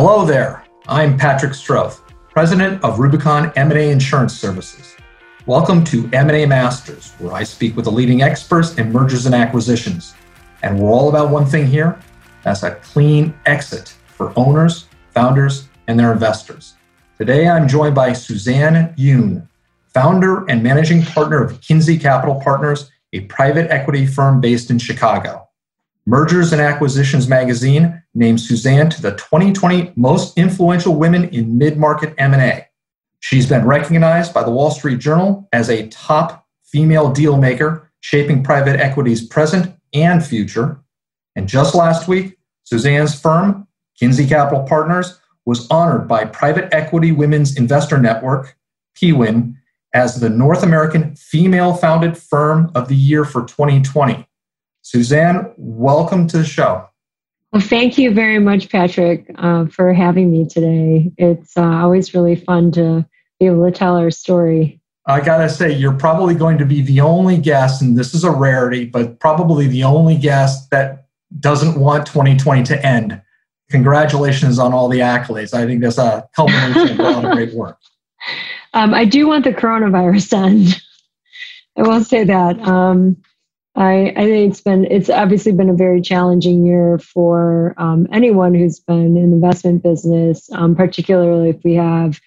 Hello there. I'm Patrick Stroth, President of Rubicon M&A Insurance Services. Welcome to M&A Masters, where I speak with the leading experts in mergers and acquisitions. And we're all about one thing here, that's a clean exit for owners, founders, and their investors. Today I'm joined by Suzanne Yoon, founder and managing partner of Kinzie Capital Partners, a private equity firm based in Chicago. Mergers and Acquisitions magazine named Suzanne to the 2020 most influential women in mid-market M&A. She's been recognized by the Wall Street Journal as a top female deal maker, shaping private equity's present and future. And just last week, Suzanne's firm, Kinzie Capital Partners, was honored by Private Equity Women's Investor Network, PWIN, as the North American Female Founded Firm of the Year for 2020. Suzanne, welcome to the show. Well, thank you very much, Patrick, uh, for having me today. It's uh, always really fun to be able to tell our story. I gotta say, you're probably going to be the only guest, and this is a rarity, but probably the only guest that doesn't want 2020 to end. Congratulations on all the accolades. I think that's a culmination of a lot of great work. Um, I do want the coronavirus to end. I will say that. Um, I, I think it's been it's obviously been a very challenging year for um, anyone who's been in investment business, um, particularly if we have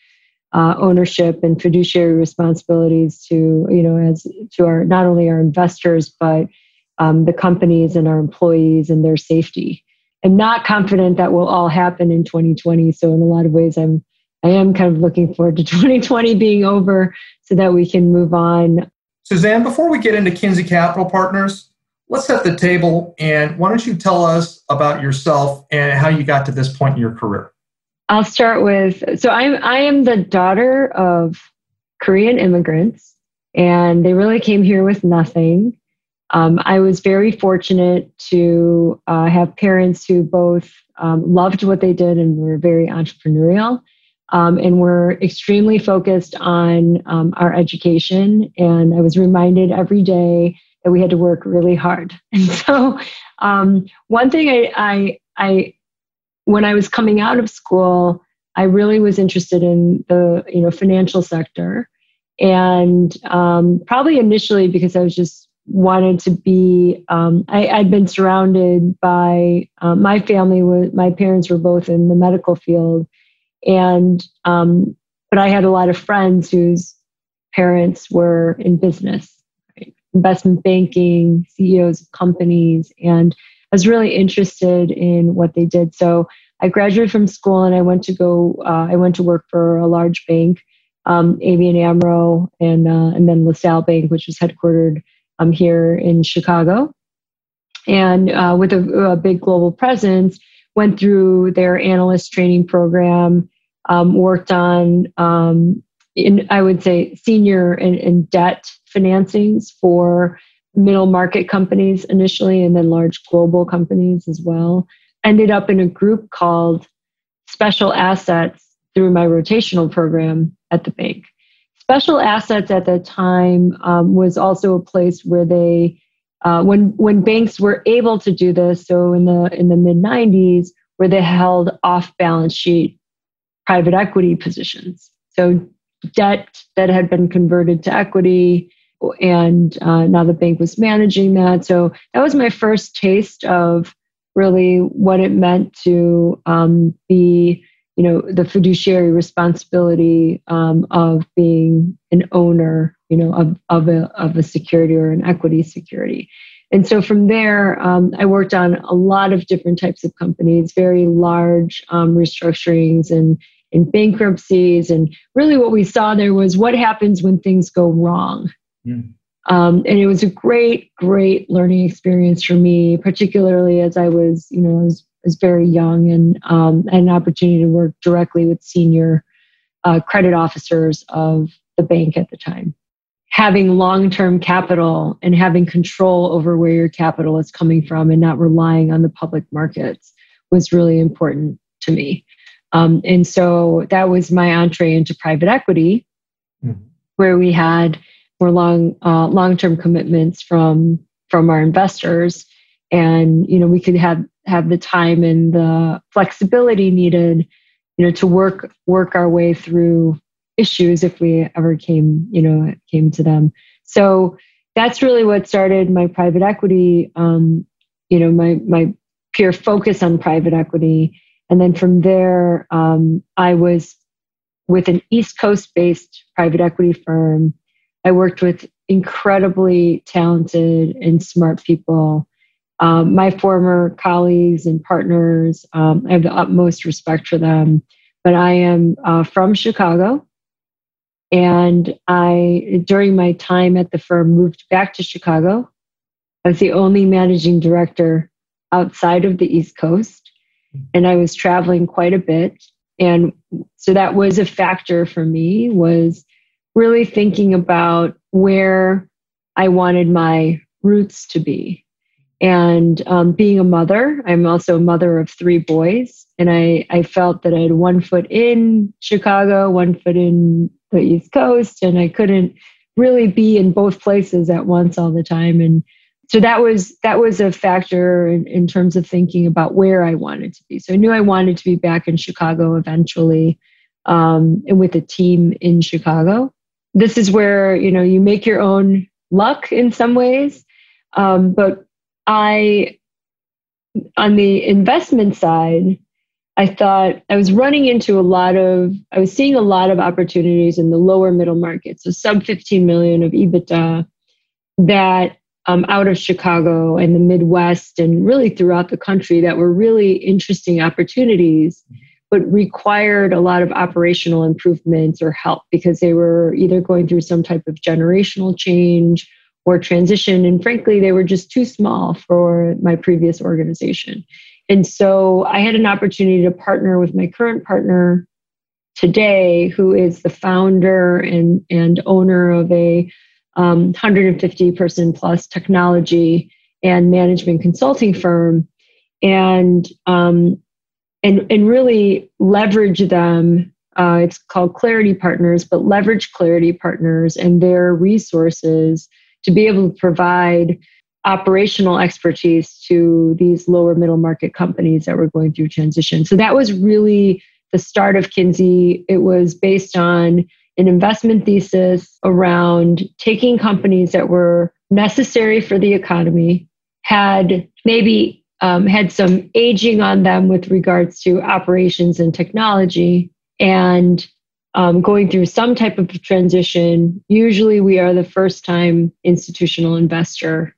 uh, ownership and fiduciary responsibilities to you know as to our not only our investors but um, the companies and our employees and their safety. I'm not confident that will all happen in 2020. So in a lot of ways, I'm I am kind of looking forward to 2020 being over so that we can move on Suzanne, before we get into Kinzie Capital Partners, let's set the table and why don't you tell us about yourself and how you got to this point in your career? I'll start with so I'm I am the daughter of Korean immigrants, and they really came here with nothing. Um, I was very fortunate to uh, have parents who both um, loved what they did and were very entrepreneurial um, and we're extremely focused on um, our education. And I was reminded every day that we had to work really hard. And so, um, one thing I, I, I, when I was coming out of school, I really was interested in the you know financial sector, and um, probably initially because I was just wanted to be. Um, I, had been surrounded by uh, my family. Was, my parents were both in the medical field, and, um, but I had a lot of friends whose parents were in business, right? investment banking, CEOs of companies, and I was really interested in what they did. So I graduated from school and I went to go, uh, I went to work for a large bank, um, ABN AMRO, and, uh, and then LaSalle Bank, which was headquartered um, here in Chicago. And uh, with a, a, big global presence, went through their analyst training program, um, worked on, um, in, I would say, senior and, and debt financings for middle market companies initially, and then large global companies as well. Ended up in a group called Special Assets through my rotational program at the bank. Special Assets at that time um, was also a place where they, uh, when when banks were able to do this, so in the in the mid '90s, where they held off balance sheet private equity positions. So debt that had been converted to equity, and uh, now the bank was managing that. So that was my first taste of really what it meant to um, be, you know, the fiduciary responsibility um, of being an owner, you know, of, of, a, of a security or an equity security. And so from there, um, I worked on a lot of different types of companies, very large um, restructurings and, and bankruptcies. And really, what we saw there was what happens when things go wrong. Mm. Um, and it was a great, great learning experience for me, particularly as I was, you know, I was, I was very young and um, had an opportunity to work directly with senior uh, credit officers of the bank at the time having long term capital and having control over where your capital is coming from and not relying on the public markets was really important to me. Um, and so that was my entree into private equity, mm-hmm. where we had more long uh, long term commitments from from our investors, and you know we could have have the time and the flexibility needed you know, to work work our way through issues if we ever came, you know, came to them. So that's really what started my private equity, um, you know, my my pure focus on private equity. And then from there, um, I was with an East Coast based private equity firm. I worked with incredibly talented and smart people. Um, my former colleagues and partners, um, I have the utmost respect for them. But I am uh, from Chicago. And I, during my time at the firm, moved back to Chicago. I was the only managing director outside of the East Coast. And I was traveling quite a bit. And so that was a factor for me was really thinking about where I wanted my roots to be. And um, being a mother, I'm also a mother of three boys. And I, I felt that I had one foot in Chicago, one foot in the East Coast, and I couldn't really be in both places at once all the time. And so that was that was a factor in, in terms of thinking about where I wanted to be. So I knew I wanted to be back in Chicago eventually, um, and with a team in Chicago. This is where you know you make your own luck in some ways, um, but I on the investment side, I thought I was running into a lot of, I was seeing a lot of opportunities in the lower middle market, so sub 15 million of EBITDA that um, out of Chicago and the Midwest and really throughout the country that were really interesting opportunities, but required a lot of operational improvements or help because they were either going through some type of generational change or transition. And frankly, they were just too small for my previous organization. And so I had an opportunity to partner with my current partner today, who is the founder and, and owner of a um, 150 person plus technology and management consulting firm, and um, and and really leverage them. Uh, it's called Clarity Partners, but leverage Clarity Partners and their resources to be able to provide operational expertise to these lower middle market companies that were going through transition. So that was really the start of Kinzie. It was based on an investment thesis around taking companies that were necessary for the economy, had maybe um, had some aging on them with regards to operations and technology, and um, going through some type of transition. Usually, we are the first time institutional investor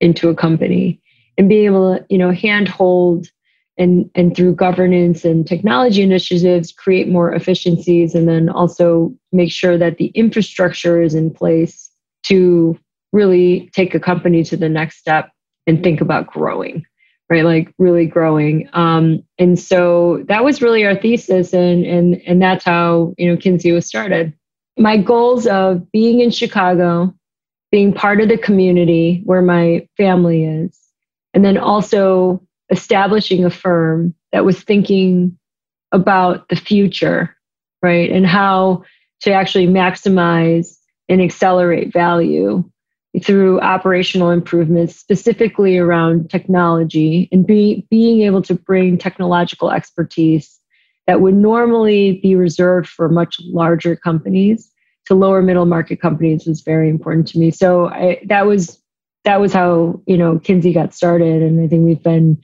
into a company and being able to you know handhold and and through governance and technology initiatives create more efficiencies and then also make sure that the infrastructure is in place to really take a company to the next step and think about growing right? Like really growing. Um, and so that was really our thesis and and and that's how you know kinzie was started. My goals of being in chicago being part of the community where my family is, and then also establishing a firm that was thinking about the future, right? And how to actually maximize and accelerate value through operational improvements, specifically around technology and be, being able to bring technological expertise that would normally be reserved for much larger companies to lower middle market companies was very important to me. So I, that was that was how you know Kinzie got started, and I think we've been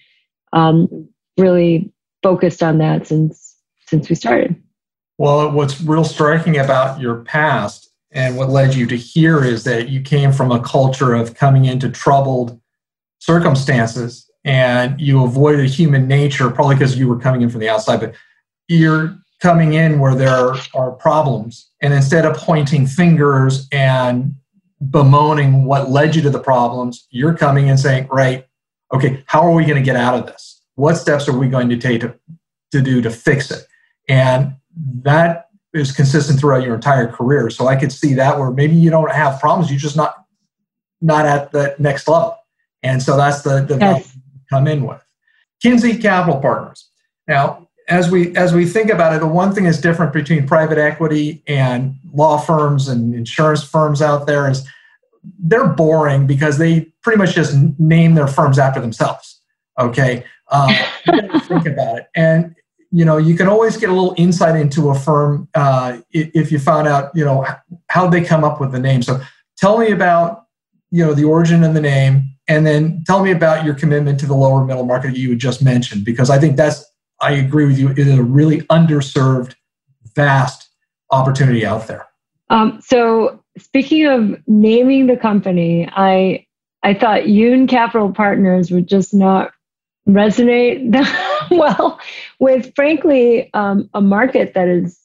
um, really focused on that since since we started. Well, what's real striking about your past and what led you to here is that you came from a culture of coming into troubled circumstances and you avoided human nature, probably because you were coming in from the outside, but you're coming in where there are problems. And instead of pointing fingers and bemoaning what led you to the problems, you're coming and saying, right, okay, how are we going to get out of this? What steps are we going to take to, to do to fix it? And that is consistent throughout your entire career. So I could see that where maybe you don't have problems, you're just not not at the next level. And so that's the, the yes. come in with. Kinzie Capital Partners. Now, as we as we think about it, the one thing is different between private equity and law firms and insurance firms out there is they're boring because they pretty much just name their firms after themselves. Okay, um, think about it, and you know you can always get a little insight into a firm uh, if you found out you know how they come up with the name. So tell me about you know the origin of the name and then tell me about your commitment to the lower middle market you just mentioned because i think that's i agree with you it is a really underserved vast opportunity out there. Um, so speaking of naming the company i i thought Yoon capital partners would just not resonate well with, frankly, um, a market that is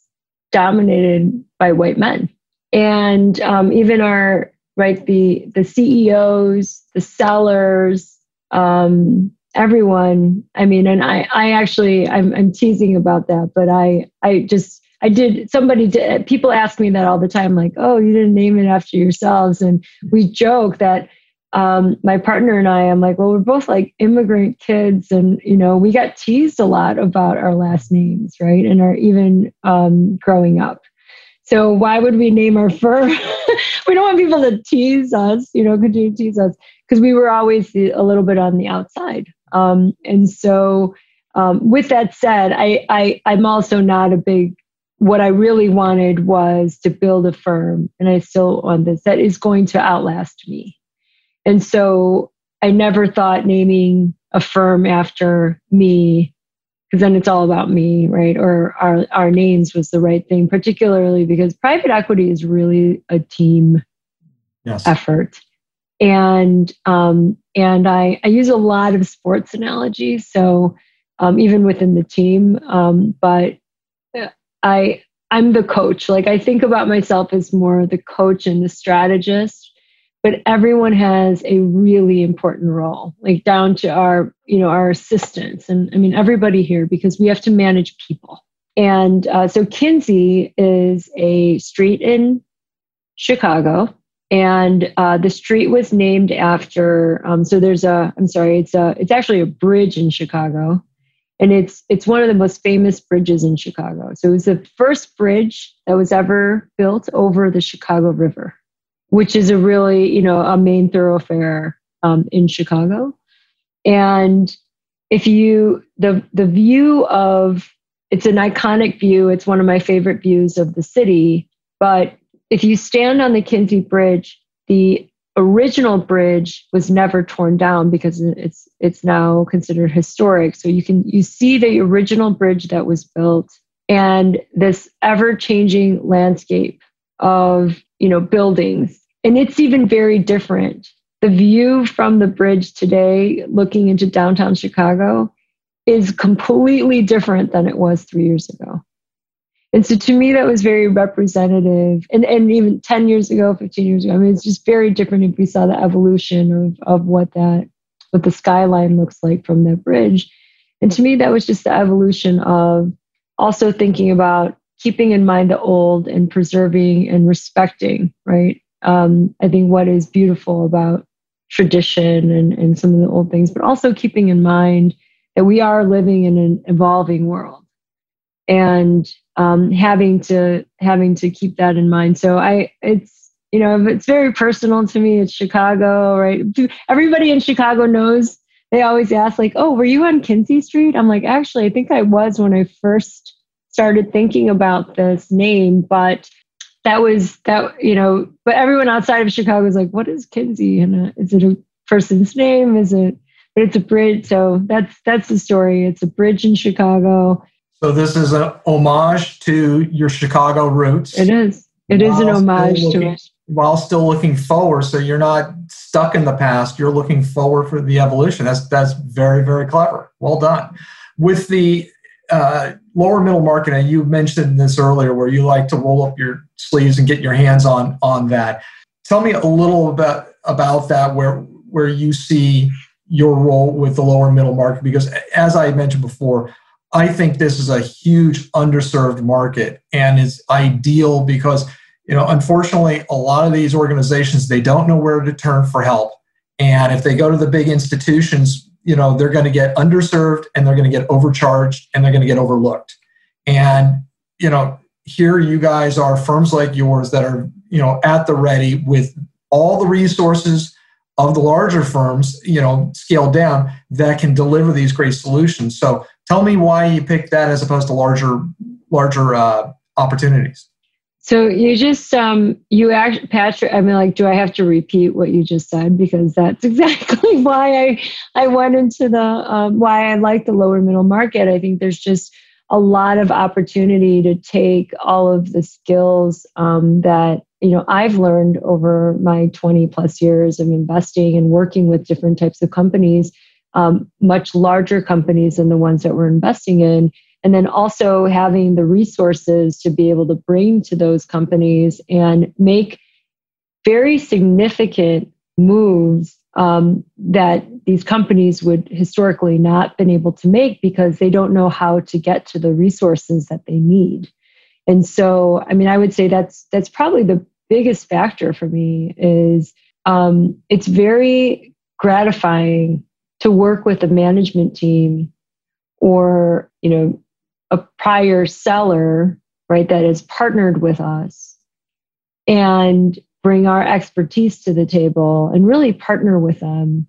dominated by white men. And um, even our right the the CEOs, the sellers, um, everyone. I mean, and I I actually I'm, I'm teasing about that, but I I just I did somebody did people ask me that all the time, like, oh, you didn't name it after yourselves, and we joke that um, my partner and I, I'm like, well, we're both like immigrant kids, and you know, we got teased a lot about our last names, right? And our even um, growing up. So why would we name our firm? we don't want people to tease us, you know, continue to tease us because we were always a little bit on the outside. Um, and so, um, with that said, I, I I'm also not a big. What I really wanted was to build a firm, and I still want this that is going to outlast me and so I never thought naming a firm after me, because then it's all about me, right? Or our, our names was the right thing, particularly because private equity is really a team yes. effort. And um, and I, I use a lot of sports analogies, so um, even within the team. Um, but I I'm the coach. Like I think about myself as more the coach and the strategist but everyone has a really important role like down to our you know our assistants. And i mean everybody here because we have to manage people. And uh, so kinzie is a street in chicago and uh, the street was named after um, so there's a i'm sorry it's a it's actually a bridge in chicago and it's it's one of the most famous bridges in chicago so it was the first bridge that was ever built over the chicago river which is a really, you know, a main thoroughfare um, in Chicago. And if you, the, the view of, it's an iconic view, it's one of my favorite views of the city. But if you stand on the Kinzie Bridge, the original bridge was never torn down because it's it's now considered historic. So you can you see the original bridge that was built and this ever changing landscape of you know buildings. And it's even very different. The view from the bridge today looking into downtown chicago is completely different than it was three years ago and so to me that was very representative. And, and even 10 years ago 15 years ago i mean it's just very different if we saw the evolution of, of what that what the skyline looks like from that bridge. And to me that was just the evolution of also thinking about keeping in mind the old and preserving and respecting, right? Um, I think what is beautiful about tradition and, and some of the old things, but also keeping in mind that we are living in an evolving world. And um, having to having to keep that in mind. So I it's you know it's very personal to me. It's Chicago, right? Everybody in Chicago knows. They always ask like, "Oh, were you on Kinzie Street?" I'm like, "Actually, I think I was when I first started thinking about this name, but that was that you know. But everyone outside of Chicago is like, "What is Kinzie? And uh, is it a person's name? Is it?" But it's a bridge, so that's that's the story. It's a bridge in Chicago. So this is an homage to your Chicago roots. It is. It is an homage looking, to it. While still looking forward, so you're not stuck in the past. You're looking forward for the evolution. That's that's very very clever. Well done. With the uh, lower middle market, and you mentioned this earlier, where you like to roll up your sleeves and get your hands on on that. Tell me a little about about that, where where you see your role with the lower middle market, because as I mentioned before, I think this is a huge underserved market and is ideal because you know unfortunately a lot of these organizations they don't know where to turn for help. And if they go to the big institutions you know they're going to get underserved and they're going to get overcharged and they're going to get overlooked. And you know here you guys are firms like yours that are you know at the ready with all the resources of the larger firms you know scaled down that can deliver these great solutions. So tell me why you picked that as opposed to larger larger uh, opportunities. So you just um you act Patrick I mean like do I have to repeat what you just said because that's exactly why I I went into the um, why I like the lower middle market. I think there's just a lot of opportunity to take all of the skills um, that you know I've learned over my 20 plus years of investing and working with different types of companies, um, much larger companies than the ones that we're investing in, and then also having the resources to be able to bring to those companies and make very significant moves um, that these companies would historically not been able to make because they don't know how to get to the resources that they need. And so i mean i would say that's that's probably the biggest factor for me is um, it's very gratifying to work with a management team or you know a prior seller, right, that has partnered with us and bring our expertise to the table and really partner with them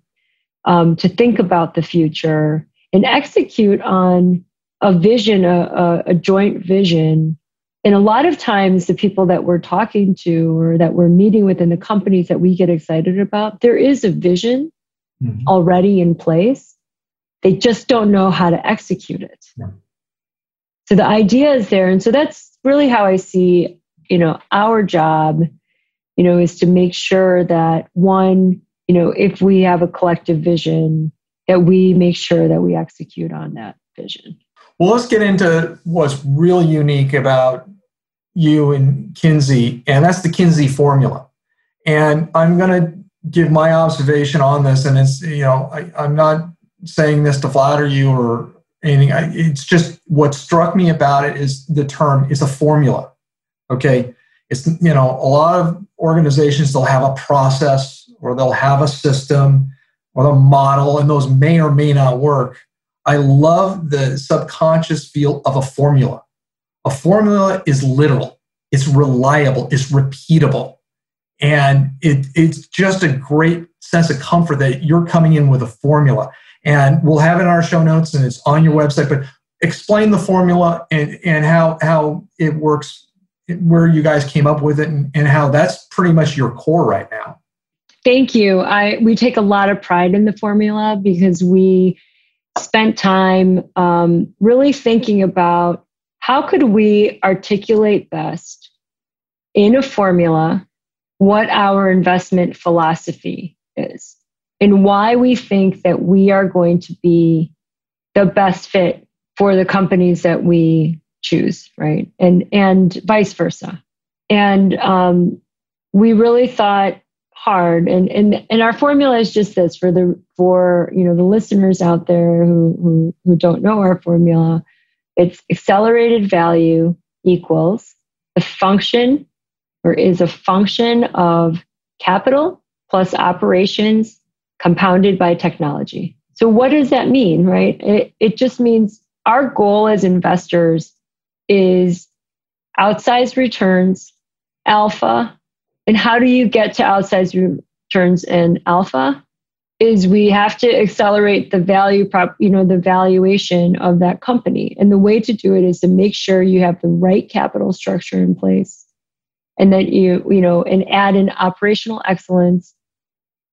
um, to think about the future and execute on a vision, a, a, a joint vision. And a lot of times, the people that we're talking to or that we're meeting with in the companies that we get excited about, there is a vision mm-hmm. already in place. They just don't know how to execute it. Yeah so the idea is there and so that's really how i see you know our job you know is to make sure that one you know if we have a collective vision that we make sure that we execute on that vision well let's get into what's really unique about you and kinzie and that's the kinzie formula and i'm going to give my observation on this and it's you know I, i'm not saying this to flatter you or anything. I, it's just what struck me about it is the term is a formula. Okay, it's you know a lot of organizations they'll have a process or they'll have a system or a model, and those may or may not work. I love the subconscious feel of a formula. A formula is literal, it's reliable, it's repeatable, and it, it's just a great sense of comfort that you're coming in with a formula. And we'll have it in our show notes and it's on your website but explain the formula and, and how how it works where you guys came up with it and, and how that's pretty much your core right now. Thank you. I we take a lot of pride in the formula because we spent time um, really thinking about how could we articulate best in a formula what our investment philosophy is and why we think that we are going to be the best fit for the companies that we choose, right? And and vice versa. And um, we really thought hard, and and and our formula is just this for the for you know the listeners out there who who, who don't know our formula. It's accelerated value equals the function or is a function of capital plus operations compounded by technology. So, what does that mean, right? It, it just means our goal as investors is outsized returns, alpha. And how do you get to outsized returns and alpha? Is we have to accelerate the value prop, you know, the valuation of that company. And the way to do it is to make sure you have the right capital structure in place and that you, you know, and add in operational excellence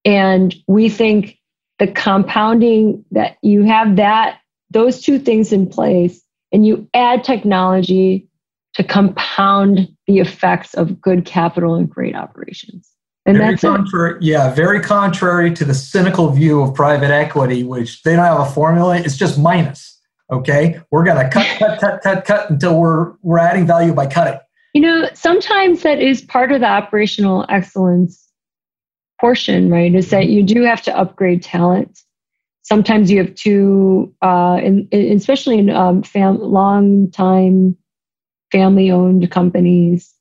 and we think the compounding that you have that, those two things in place, and you add technology to compound the effects of good capital and great operations. And very that's contrary, yeah, very contrary to the cynical view of private equity, which they don't have a formula. It's just minus. Okay, we're gonna cut, cut, cut, cut, cut until we're we're adding value by cutting. You know, sometimes that is part of the operational excellence portion, right, is that you do have to upgrade talent. Sometimes you have to, uh, in, in, especially in um, fam- long time family owned companies,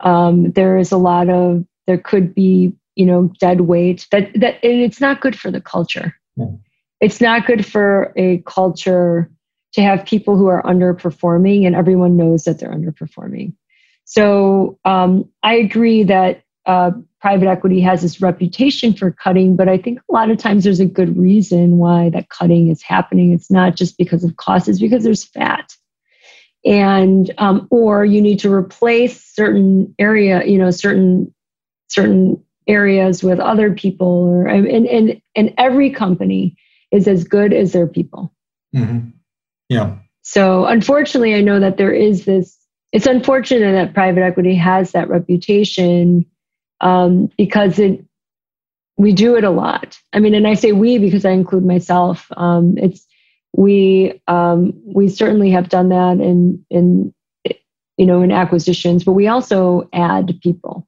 um, there is a lot of, there could be, you know, dead weight that, that, and it's not good for the culture. Mm. It's not good for a culture to have people who are underperforming and everyone knows that they're underperforming. So um, I agree that uh, private equity has this reputation for cutting, but I think a lot of times there's a good reason why that cutting is happening. It's not just because of cost, it's because there's fat. And um, or you need to replace certain area, you know, certain certain areas with other people or and and, and every company is as good as their people. Mm-hmm. Yeah. So unfortunately, I know that there is this. It's unfortunate that private equity has that reputation um, because it we do it a lot. I mean, and I say we because I include myself. Um, it's we um, we certainly have done that in in you know in acquisitions, but we also add people.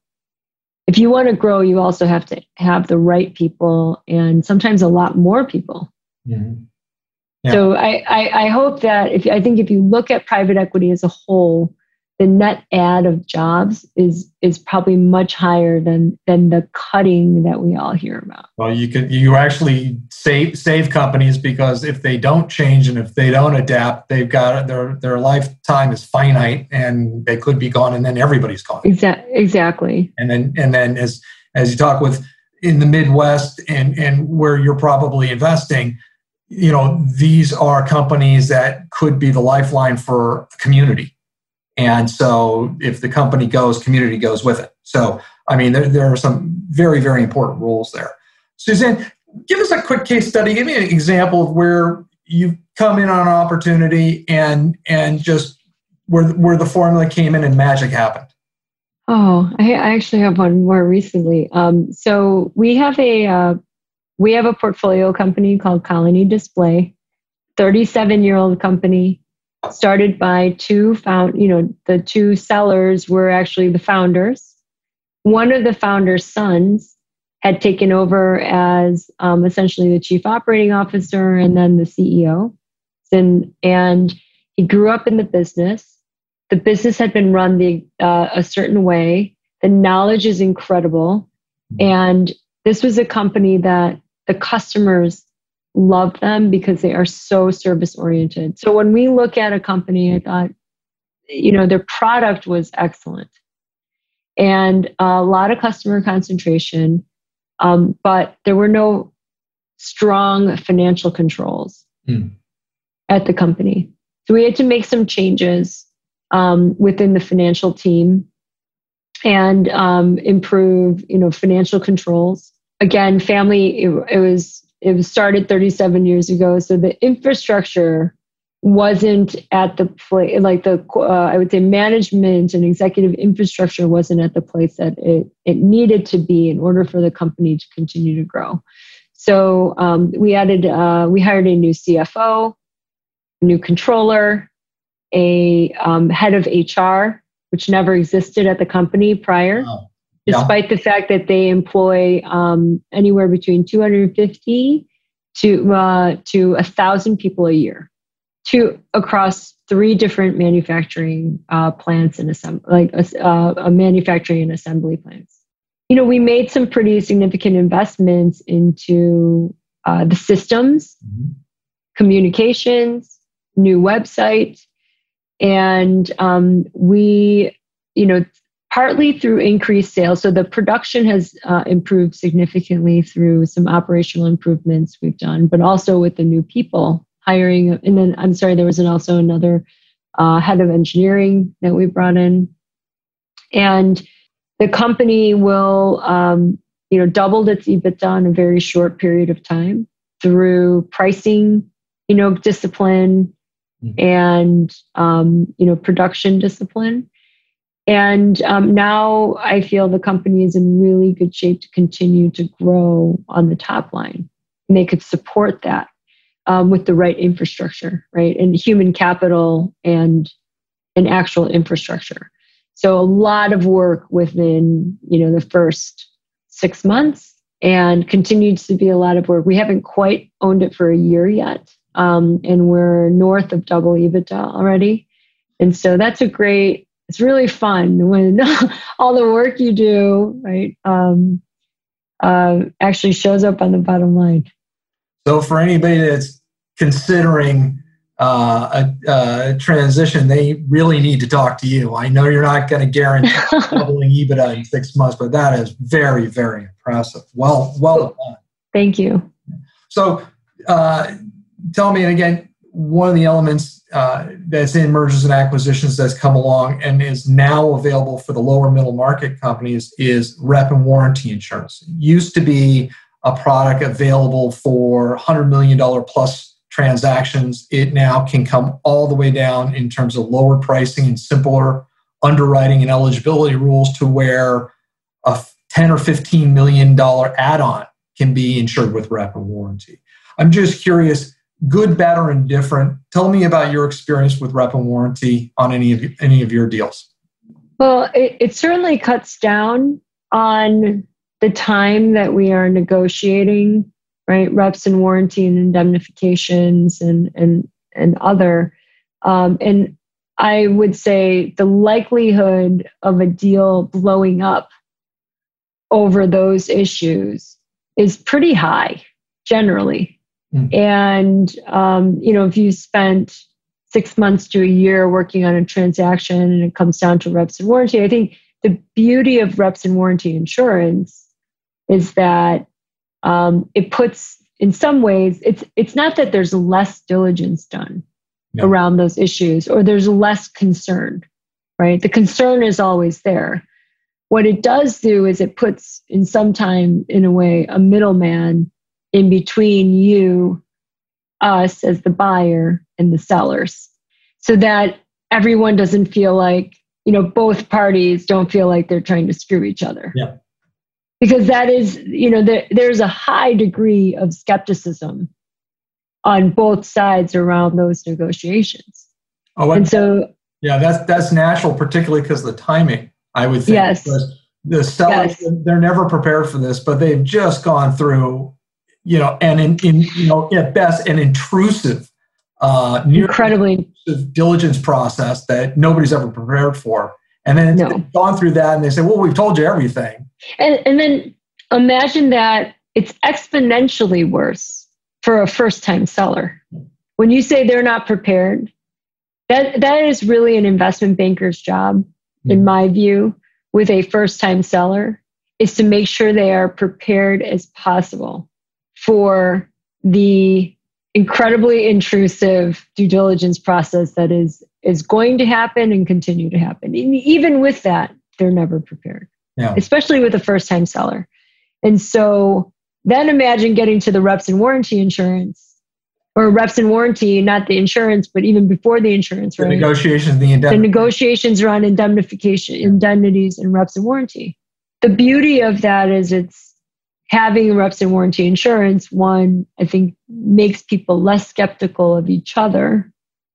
If you want to grow, you also have to have the right people, and sometimes a lot more people. Mm-hmm. Yeah. So I, I, I hope that if I think if you look at private equity as a whole, the net add of jobs is is probably much higher than than the cutting that we all hear about. Well, you could you actually save save companies because if they don't change and if they don't adapt, they've got their their lifetime is finite and they could be gone and then everybody's gone. Exactly. Exactly. And then and then as as you talk with in the Midwest and and where you're probably investing, you know these are companies that could be the lifeline for a community and so if the company goes community goes with it. So i mean there, there are some very very important rules there. Suzanne give us a quick case study. Give me an example of where you've come in on an opportunity and and just where where the formula came in and magic happened. Oh, I, I actually have one more recently. Um, so we have a uh, we have a portfolio company called Colony Display, 37 year old company started by two found, you know, the two sellers were actually the founders. One of the founders' sons had taken over as um, essentially the chief operating officer and then the CEO. And, and he grew up in the business. The business had been run the, uh, a certain way. The knowledge is incredible. And this was a company that the customers love them because they are so service oriented. So when we look at a company, I thought, you know, their product was excellent and a lot of customer concentration, um, but there were no strong financial controls mm. at the company. So we had to make some changes um, within the financial team and um, improve, you know, financial controls again, family, it, it was it was started 37 years ago. So the infrastructure wasn't at the place, like the, uh, I would say management and executive infrastructure wasn't at the place that it, it needed to be in order for the company to continue to grow. So um, we added, uh, we hired a new CFO, new controller, a um, head of HR, which never existed at the company prior. Wow despite yeah. the fact that they employ um, anywhere between 250 to uh, to a thousand people a year, to across three different manufacturing uh, plants and assembly, like uh, a manufacturing and assembly plants. You know, we made some pretty significant investments into uh, the systems, mm-hmm. communications, new website, and um, we, you know, partly through increased sales. So the production has uh, improved significantly through some operational improvements we've done, but also with the new people hiring. And then I'm sorry, there was an, also another uh, head of engineering that we brought in, and the company will, um, you know, doubled its EBITDA in a very short period of time through pricing, you know, discipline mm-hmm. and um, you know production discipline and um, now I feel the company is in really good shape to continue to grow on the top line. And they could support that um, with the right infrastructure, right? And human capital and an actual infrastructure. So a lot of work within, you know, the first six months and continues to be a lot of work. We haven't quite owned it for a year yet. Um, and we're north of double EBITDA already. And so that's a great it's really fun when all the work you do, right, um, uh, actually shows up on the bottom line. So, for anybody that's considering uh, a, a, transition, they really need to talk to you. I know you're not going to guarantee doubling EBITDA in six months, but that is very, very impressive. Well, well done. Thank you. So, uh, tell me, again, one of the elements uh, that's in mergers and acquisitions that's come along and is now available for the lower middle market companies is rep and warranty insurance. It used to be a product available for $100 million plus transactions. It now can come all the way down in terms of lower pricing and simpler underwriting and eligibility rules to where a 10 or 15 million dollar add-on can be insured with rep and warranty. I'm just curious, good, bad, or indifferent. Tell me about your experience with rep and warranty on any of any of your deals. Well, it, it certainly cuts down on the time that we are negotiating, right? Reps and warranty and indemnifications and and and other. Um, and I would say the likelihood of a deal blowing up over those issues is pretty high generally. Mm. And um, you know, if you spent six months to a year working on a transaction and it comes down to reps and warranty, I think the beauty of reps and warranty insurance is that um, it puts in some ways it's it's not that there's less diligence done around those issues or there's less concern right? The concern is always there. What it does do is it puts in some time in a way a middleman in between you us as the buyer and the sellers. So that everyone doesn't feel like you know both parties don't feel like they're trying to screw each other. Yeah. Because that is you know there, there's a high degree of skepticism on both sides around those negotiations. Oh and so yeah that's that's natural particularly because the timing i would think. Yes. The sellers yes. they're never prepared for this but they've just gone through you know and in, in you know at best an intrusive uh incredibly diligence process that nobody's ever prepared for and then no. gone through that and they say, well, we've told you everything. And, and then imagine that it's exponentially worse for a first time seller. When you say they're not prepared, that, that is really an investment banker's job, mm-hmm. in my view, with a first time seller, is to make sure they are prepared as possible for the incredibly intrusive due diligence process that is is going to happen and continue to happen. And even with that, they're never prepared, yeah. especially with a first time seller. And so then imagine getting to the reps and warranty insurance or reps and warranty, not the insurance, but even before the insurance, the right? Negotiations, the, the negotiations around indemnification, indemnities, and reps and warranty. The beauty of that is it's having reps and warranty insurance. One, I think, makes people less skeptical of each other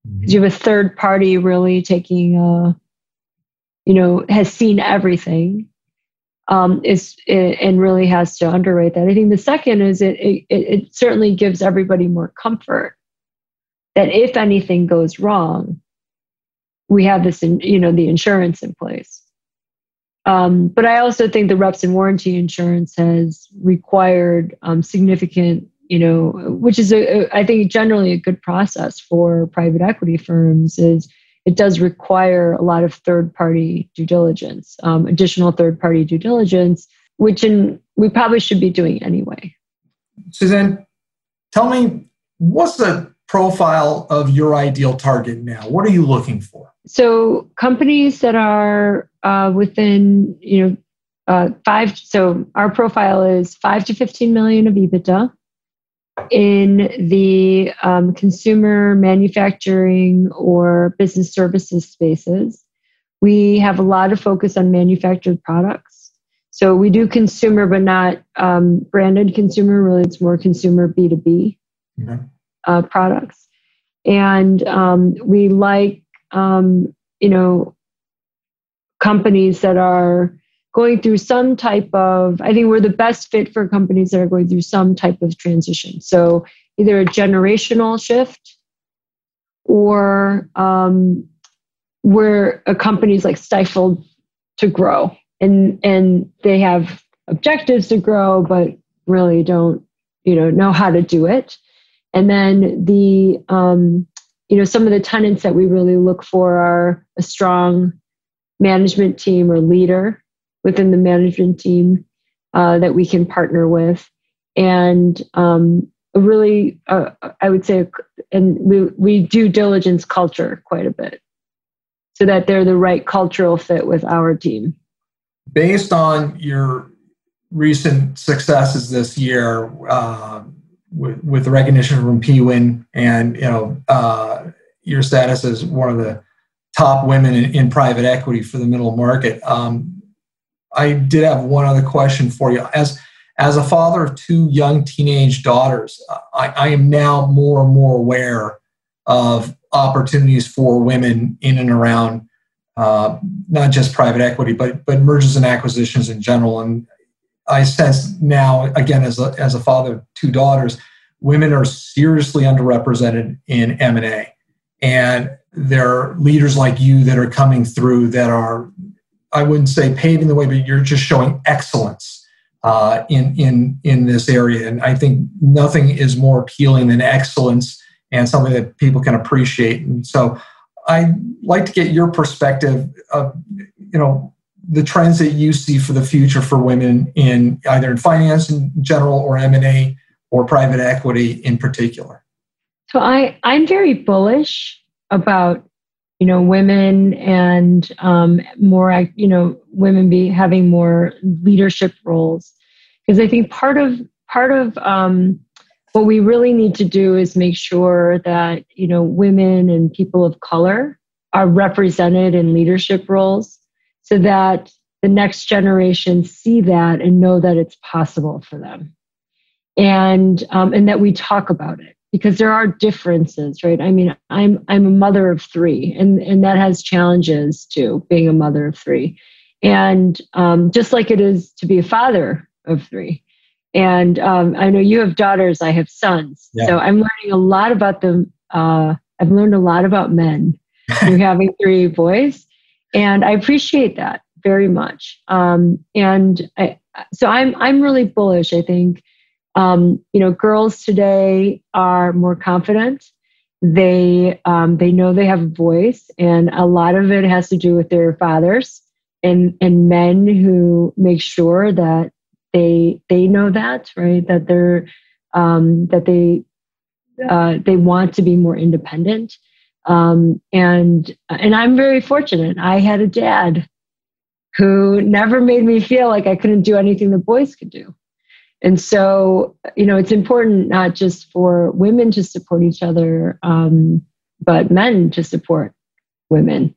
Mm-hmm. You have a third party really taking, uh, you know, has seen everything, um, is and really has to underwrite that. I think the second is it, it it certainly gives everybody more comfort that if anything goes wrong, we have this, in, you know, the insurance in place. Um, but I also think the reps and warranty insurance has required um, significant you know, which is a, a, I think generally a good process for private equity firms is it does require a lot of third party due diligence, um, additional third party due diligence, which in, we probably should be doing anyway. Suzanne, tell me what's the profile of your ideal target now? What are you looking for? So companies that are uh, within, you know, uh, five. So our profile is five to 15 million of EBITDA in the um, consumer manufacturing or business services spaces. We have a lot of focus on manufactured products. So we do consumer, but not um, branded consumer. Really, it's more consumer B2B mm-hmm. uh, products. And um, we like, um, you know, companies that are going through some type of, I think we're the best fit for companies that are going through some type of transition. So either a generational shift or um, where a company's like stifled to grow and and they have objectives to grow but really don't you know know how to do it and then the um, you know, some of the tenants that we really look for are a strong management team or leader within the management team uh, that we can partner with, and um, really, uh, I would say, and we we do diligence culture quite a bit, so that they're the right cultural fit with our team. Based on your recent successes this year, uh, with, with the recognition from PWIN and you know uh, your status as one of the top women in, in private equity for the middle market. Um, I did have one other question for you. As as a father of two young teenage daughters, I, I am now more and more aware of opportunities for women in and around uh, not just private equity, but but mergers and acquisitions in general. And I sense now, again, as a, as a father of two daughters, women are seriously underrepresented in M&A. And there are leaders like you that are coming through that are, I wouldn't say paving the way, but you're just showing excellence uh, in, in, in this area. And I think nothing is more appealing than excellence and something that people can appreciate. And so I'd like to get your perspective of, you know, the trends that you see for the future for women in either in finance in general or M&A or private equity in particular? So I, I'm very bullish about you know women and um, more you know women be having more leadership roles because I think part of part of um, what we really need to do is make sure that you know women and people of color are represented in leadership roles so that the next generation see that and know that it's possible for them. And um, and that we talk about it because there are differences right? I mean i'm i'm a mother of three and and that has challenges too being a mother of three. And um, just like it is to be a father of three. And um, i know you have daughters i have sons. Yeah. so i'm learning a lot about them uh, i've learned a lot about men. Through having three boys and I appreciate that very much. Um, and I, so I'm I'm really bullish. I think um, you know girls today are more confident. They um, they know they have a voice, and a lot of it has to do with their fathers and and men who make sure that they they know that right that they're um, that they uh, they want to be more independent um, and and I'm very fortunate. I had a dad who never made me feel like I couldn't do anything the boys could do. And so, you know, it's important not just for women to support each other, um, but men to support women.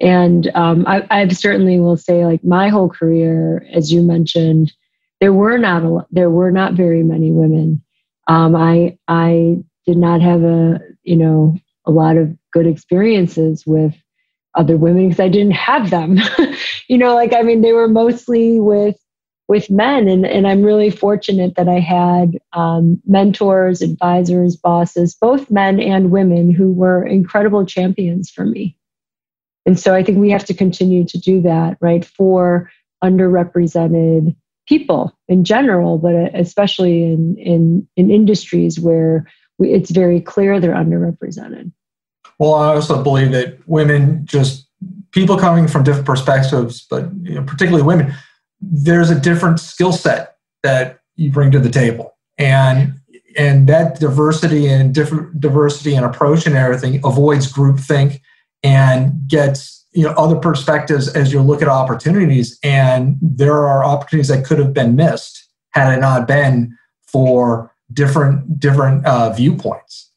And um, I, I've certainly will say, like my whole career, as you mentioned, there were not a, there were not very many women. Um, I I did not have a you know a lot of good experiences with other women because I didn't have them. you know, like I mean, they were mostly with with men, and and I'm really fortunate that I had um, mentors, advisors, bosses, both men and women, who were incredible champions for me. And so I think we have to continue to do that, right, for underrepresented people in general, but especially in in in industries where we, it's very clear they're underrepresented. Well, I also believe that women, just people coming from different perspectives, but you know, particularly women, there's a different skill set that you bring to the table, and and that diversity and different diversity and approach and everything avoids groupthink and gets you know other perspectives as you look at opportunities. And there are opportunities that could have been missed had it not been for different different uh, viewpoints.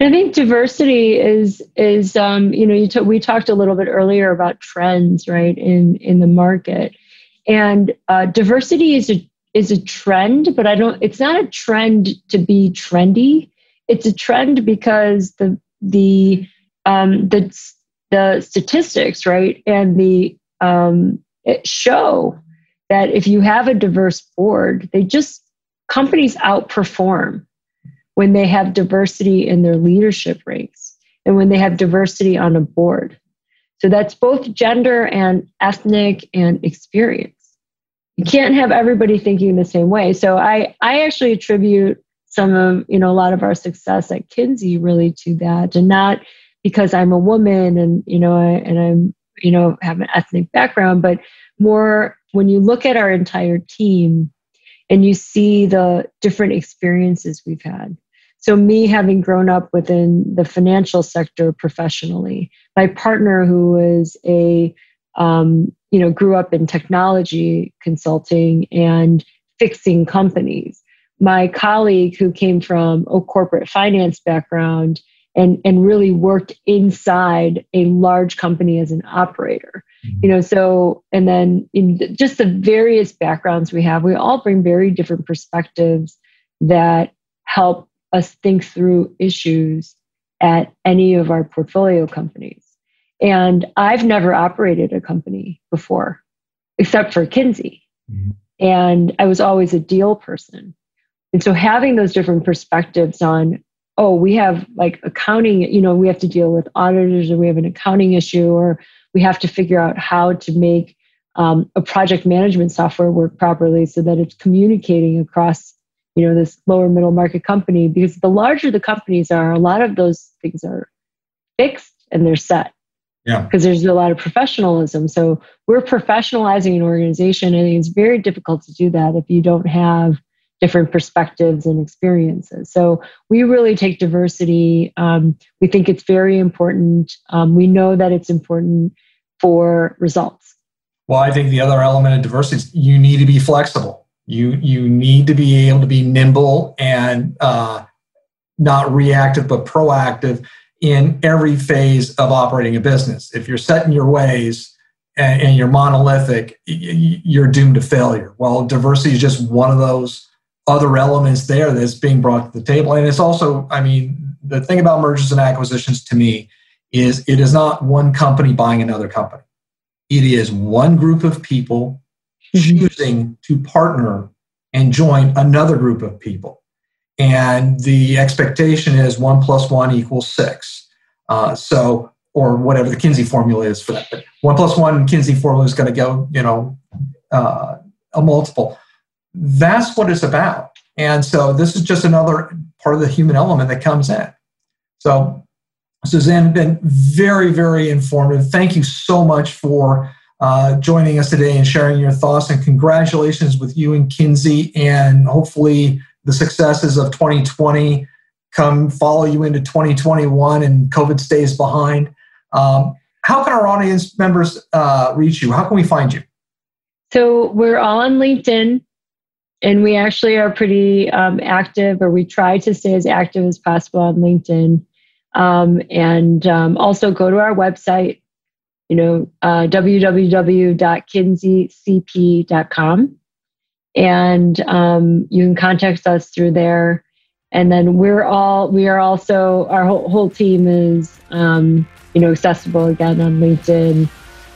I think diversity is is um, you know you t- we talked a little bit earlier about trends right in in the market, and uh, diversity is a is a trend, but I don't. It's not a trend to be trendy. It's a trend because the the um, the the statistics right and the um, it show that if you have a diverse board, they just companies outperform when they have diversity in their leadership ranks and when they have diversity on a board. So that's both gender and ethnic and experience. You can't have everybody thinking the same way. So I, I actually attribute some of you know a lot of our success at Kinzie really to that, and not because I'm a woman and you know I, and I'm you know have an ethnic background, but more when you look at our entire team and you see the different experiences we've had. So, me having grown up within the financial sector professionally, my partner who was a um, you know grew up in technology consulting and fixing companies my colleague who came from a corporate finance background and, and really worked inside a large company as an operator. Mm-hmm. You know, so, and then in just the various backgrounds we have, we all bring very different perspectives that help us think through issues at any of our portfolio companies. And I've never operated a company before, except for Kinzie. Mm-hmm. And I was always a deal person. And so having those different perspectives on, oh, we have like accounting, you know, we have to deal with auditors or we have an accounting issue or we have to figure out how to make um, a project management software work properly so that it's communicating across you know this lower middle market company because the larger the companies are a lot of those things are fixed and they're set yeah because there's a lot of professionalism so we're professionalizing an organization and it's very difficult to do that if you don't have different perspectives and experiences. So we really take diversity. Um, we think it's very important. Um, we know that it's important for results. Well, I think the other element of diversity is you need to be flexible. You you need to be able to be nimble and uh, not reactive but proactive in every phase of operating a business. If you're set in your ways and, and you're monolithic, you're doomed to failure. Well, diversity is just one of those other elements there that's being brought to the table. And it's also, I mean, the thing about mergers and acquisitions to me is it is not one company buying another company. It is one group of people mm-hmm. choosing to partner and join another group of people. And the expectation is one plus one equals six. Uh, so, or whatever the Kinzie formula is for that. But one plus one Kinzie formula is going to go, you know, uh, a multiple. That's what it's about. And so this is just another part of the human element that comes in. So, Suzanne, been very, very informative. Thank you so much for uh, joining us today and sharing your thoughts. And congratulations with you and Kinzie, and hopefully the successes of 2020 come follow you into 2021 and COVID stays behind. Um, how can our audience members uh, reach you? How can we find you? So we're all on LinkedIn and we actually are pretty um, active, or we try to stay as active as possible on LinkedIn. Um, and um, also go to our website, you know, uh, www.kinziecp.com. And um, you can contact us through there. And then we're all, we are also, our whole, whole team is, um, you know, accessible again on LinkedIn.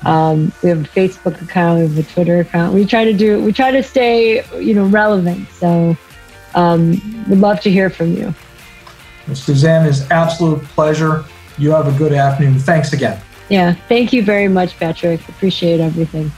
Um, we have a Facebook account, we have a Twitter account. We try to do, we try to stay, you know, relevant. So um, we'd love to hear from you. Well, Suzanne, is absolute pleasure. You have a good afternoon. Thanks again. Yeah, thank you very much, Patrick. Appreciate everything.